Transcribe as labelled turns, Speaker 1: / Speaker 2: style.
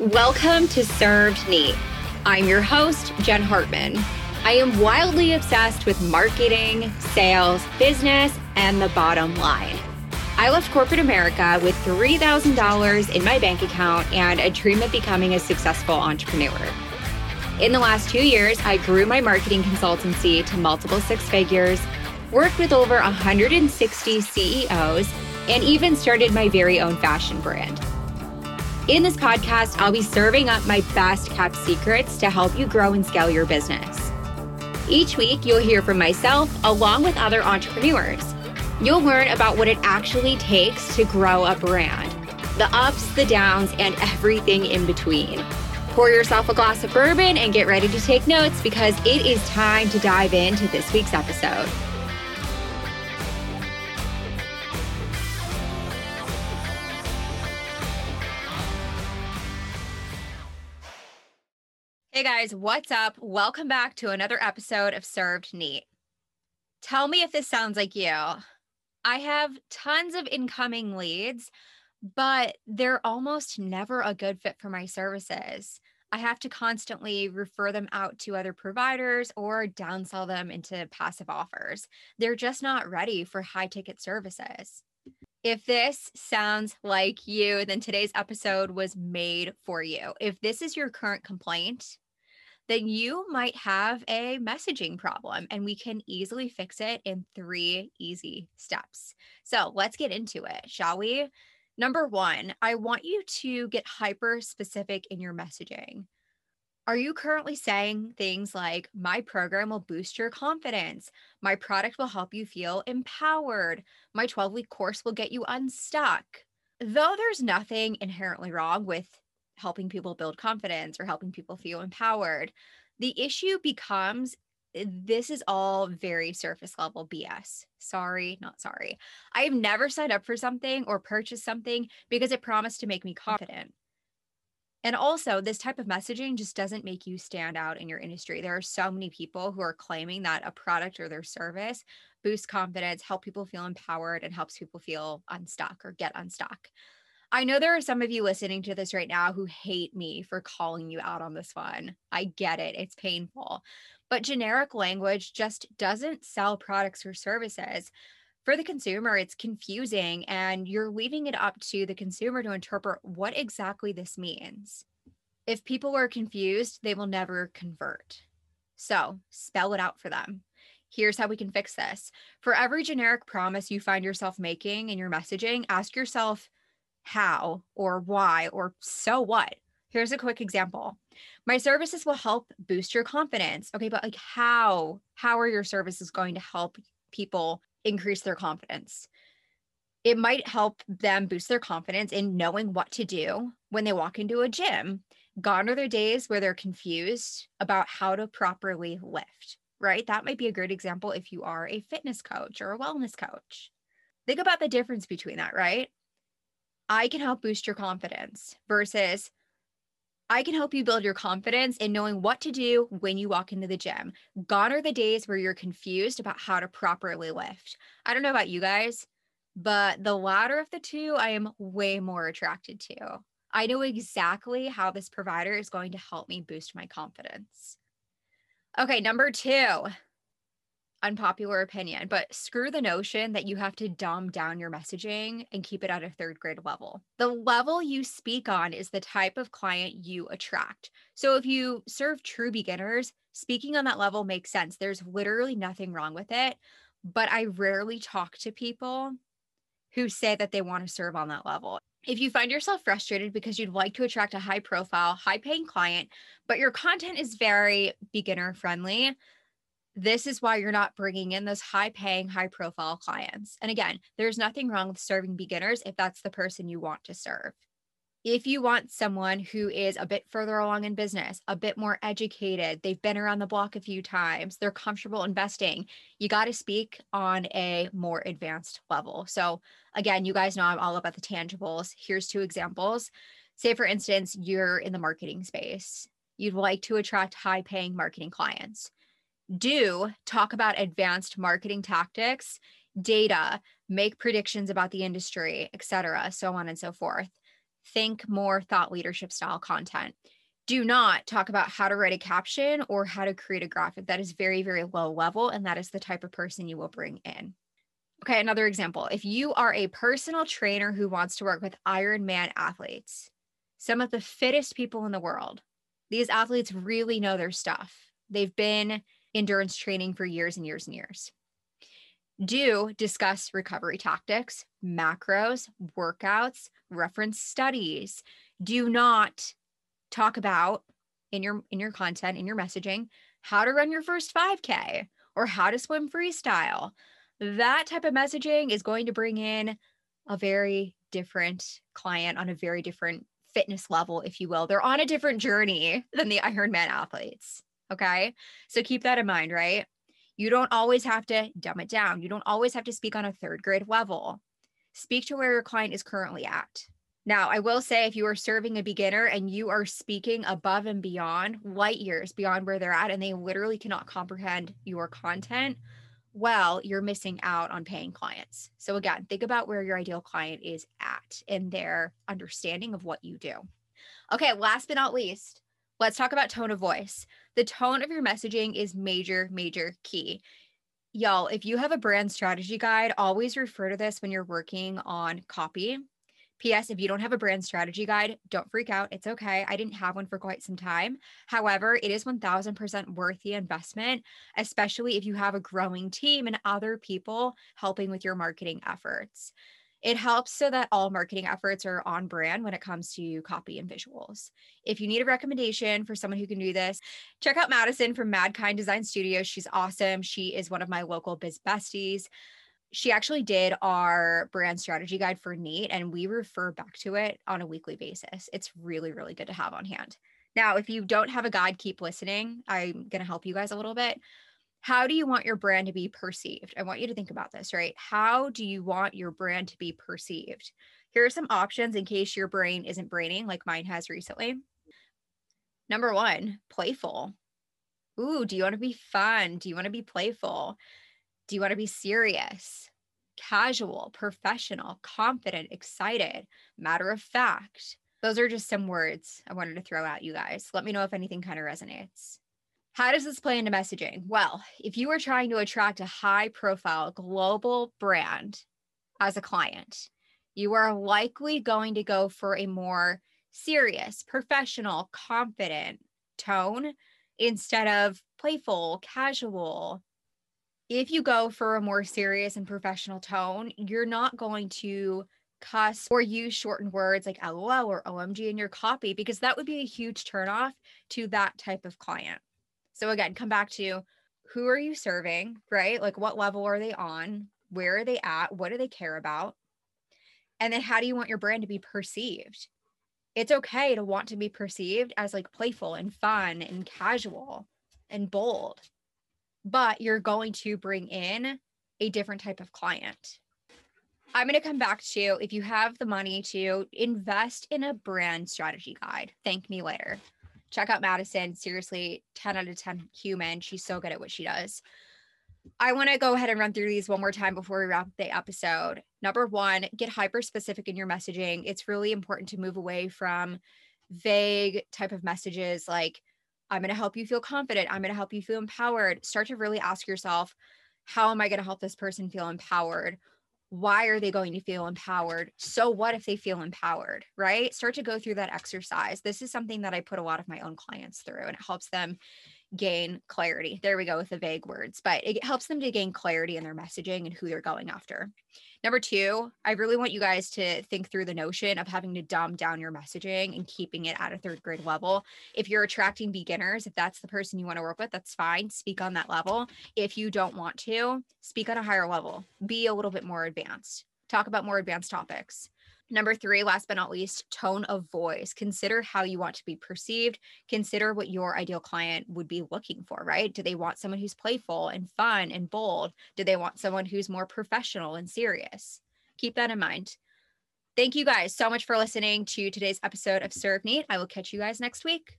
Speaker 1: Welcome to Served Neat. I'm your host, Jen Hartman. I am wildly obsessed with marketing, sales, business, and the bottom line. I left corporate America with $3,000 in my bank account and a dream of becoming a successful entrepreneur. In the last two years, I grew my marketing consultancy to multiple six figures, worked with over 160 CEOs, and even started my very own fashion brand. In this podcast, I'll be serving up my best kept secrets to help you grow and scale your business. Each week, you'll hear from myself along with other entrepreneurs. You'll learn about what it actually takes to grow a brand the ups, the downs, and everything in between. Pour yourself a glass of bourbon and get ready to take notes because it is time to dive into this week's episode. Guys, what's up? Welcome back to another episode of Served Neat. Tell me if this sounds like you. I have tons of incoming leads, but they're almost never a good fit for my services. I have to constantly refer them out to other providers or downsell them into passive offers. They're just not ready for high ticket services. If this sounds like you, then today's episode was made for you. If this is your current complaint, then you might have a messaging problem and we can easily fix it in three easy steps. So let's get into it, shall we? Number one, I want you to get hyper specific in your messaging. Are you currently saying things like, my program will boost your confidence? My product will help you feel empowered. My 12 week course will get you unstuck. Though there's nothing inherently wrong with helping people build confidence or helping people feel empowered. The issue becomes this is all very surface level BS. Sorry, not sorry. I've never signed up for something or purchased something because it promised to make me confident. And also, this type of messaging just doesn't make you stand out in your industry. There are so many people who are claiming that a product or their service boosts confidence, help people feel empowered, and helps people feel unstuck or get unstuck. I know there are some of you listening to this right now who hate me for calling you out on this one. I get it, it's painful. But generic language just doesn't sell products or services. For the consumer, it's confusing, and you're leaving it up to the consumer to interpret what exactly this means. If people are confused, they will never convert. So spell it out for them. Here's how we can fix this. For every generic promise you find yourself making in your messaging, ask yourself, how or why or so what. Here's a quick example. My services will help boost your confidence. Okay, but like how? How are your services going to help people increase their confidence? It might help them boost their confidence in knowing what to do when they walk into a gym. Gone are the days where they're confused about how to properly lift, right? That might be a great example if you are a fitness coach or a wellness coach. Think about the difference between that, right? I can help boost your confidence versus I can help you build your confidence in knowing what to do when you walk into the gym. Gone are the days where you're confused about how to properly lift. I don't know about you guys, but the latter of the two, I am way more attracted to. I know exactly how this provider is going to help me boost my confidence. Okay, number two, unpopular opinion, but screw the notion that you have to dumb down your messaging and keep it at a third grade level. The level you speak on is the type of client you attract. So if you serve true beginners, speaking on that level makes sense. There's literally nothing wrong with it. But I rarely talk to people who say that they want to serve on that level. If you find yourself frustrated because you'd like to attract a high profile, high paying client, but your content is very beginner friendly, this is why you're not bringing in those high paying, high profile clients. And again, there's nothing wrong with serving beginners if that's the person you want to serve. If you want someone who is a bit further along in business, a bit more educated, they've been around the block a few times, they're comfortable investing, you got to speak on a more advanced level. So, again, you guys know I'm all about the tangibles. Here's two examples. Say, for instance, you're in the marketing space, you'd like to attract high paying marketing clients do talk about advanced marketing tactics, data, make predictions about the industry, etc., so on and so forth. think more thought leadership style content. Do not talk about how to write a caption or how to create a graphic. That is very, very low level. And that is the type of person you will bring in. Okay, another example. If you are a personal trainer who wants to work with Ironman athletes, some of the fittest people in the world, these athletes really know their stuff. They've been endurance training for years and years and years. Do discuss recovery tactics, macros, workouts, reference studies. Do not talk about in your in your content, in your messaging, how to run your first 5K or how to swim freestyle. That type of messaging is going to bring in a very different client on a very different fitness level, if you will. They're on a different journey than the Ironman athletes. Okay. So keep that in mind, right? You don't always have to dumb it down. You don't always have to speak on a third grade level. Speak to where your client is currently at. Now, I will say if you are serving a beginner and you are speaking above and beyond light years beyond where they're at, and they literally cannot comprehend your content, well, you're missing out on paying clients. So, again, think about where your ideal client is at in their understanding of what you do. Okay, last but not least, let's talk about tone of voice. The tone of your messaging is major, major key. Y'all, if you have a brand strategy guide, always refer to this when you're working on copy. P.S. If you don't have a brand strategy guide, don't freak out. It's okay. I didn't have one for quite some time. However, it is 1000% worth the investment, especially if you have a growing team and other people helping with your marketing efforts. It helps so that all marketing efforts are on brand when it comes to copy and visuals. If you need a recommendation for someone who can do this, check out Madison from Madkind Design Studios. She's awesome. She is one of my local biz besties. She actually did our brand strategy guide for Neat, and we refer back to it on a weekly basis. It's really, really good to have on hand. Now, if you don't have a guide, keep listening. I'm going to help you guys a little bit how do you want your brand to be perceived? I want you to think about this, right? How do you want your brand to be perceived? Here are some options in case your brain isn't braining like mine has recently. Number one, playful. Ooh, do you want to be fun? Do you want to be playful? Do you want to be serious? Casual, professional, confident, excited, matter of fact. Those are just some words I wanted to throw at you guys. Let me know if anything kind of resonates. How does this play into messaging? Well, if you are trying to attract a high profile global brand as a client, you are likely going to go for a more serious, professional, confident tone instead of playful, casual. If you go for a more serious and professional tone, you're not going to cuss or use shortened words like LOL or OMG in your copy because that would be a huge turnoff to that type of client. So again, come back to who are you serving, right? Like what level are they on? Where are they at? What do they care about? And then how do you want your brand to be perceived? It's okay to want to be perceived as like playful and fun and casual and bold, but you're going to bring in a different type of client. I'm going to come back to if you have the money to invest in a brand strategy guide, thank me later check out Madison. Seriously, 10 out of 10 human. She's so good at what she does. I want to go ahead and run through these one more time before we wrap the episode. Number one, get hyper specific in your messaging. It's really important to move away from vague type of messages like, I'm going to help you feel confident. I'm going to help you feel empowered. Start to really ask yourself, how am I going to help this person feel empowered? Why are they going to feel empowered? So, what if they feel empowered, right? Start to go through that exercise. This is something that I put a lot of my own clients through, and it helps them gain clarity. There we go with the vague words, but it helps them to gain clarity in their messaging and who they're going after. Number two, I really want you guys to think through the notion of having to dumb down your messaging and keeping it at a third grade level. If you're attracting beginners, if that's the person you want to work with, that's fine. Speak on that level. If you don't want to, speak on a higher level, be a little bit more advanced, talk about more advanced topics. Number three, last but not least, tone of voice. Consider how you want to be perceived. Consider what your ideal client would be looking for, right? Do they want someone who's playful and fun and bold? Do they want someone who's more professional and serious? Keep that in mind. Thank you guys so much for listening to today's episode of Serve Neat. I will catch you guys next week.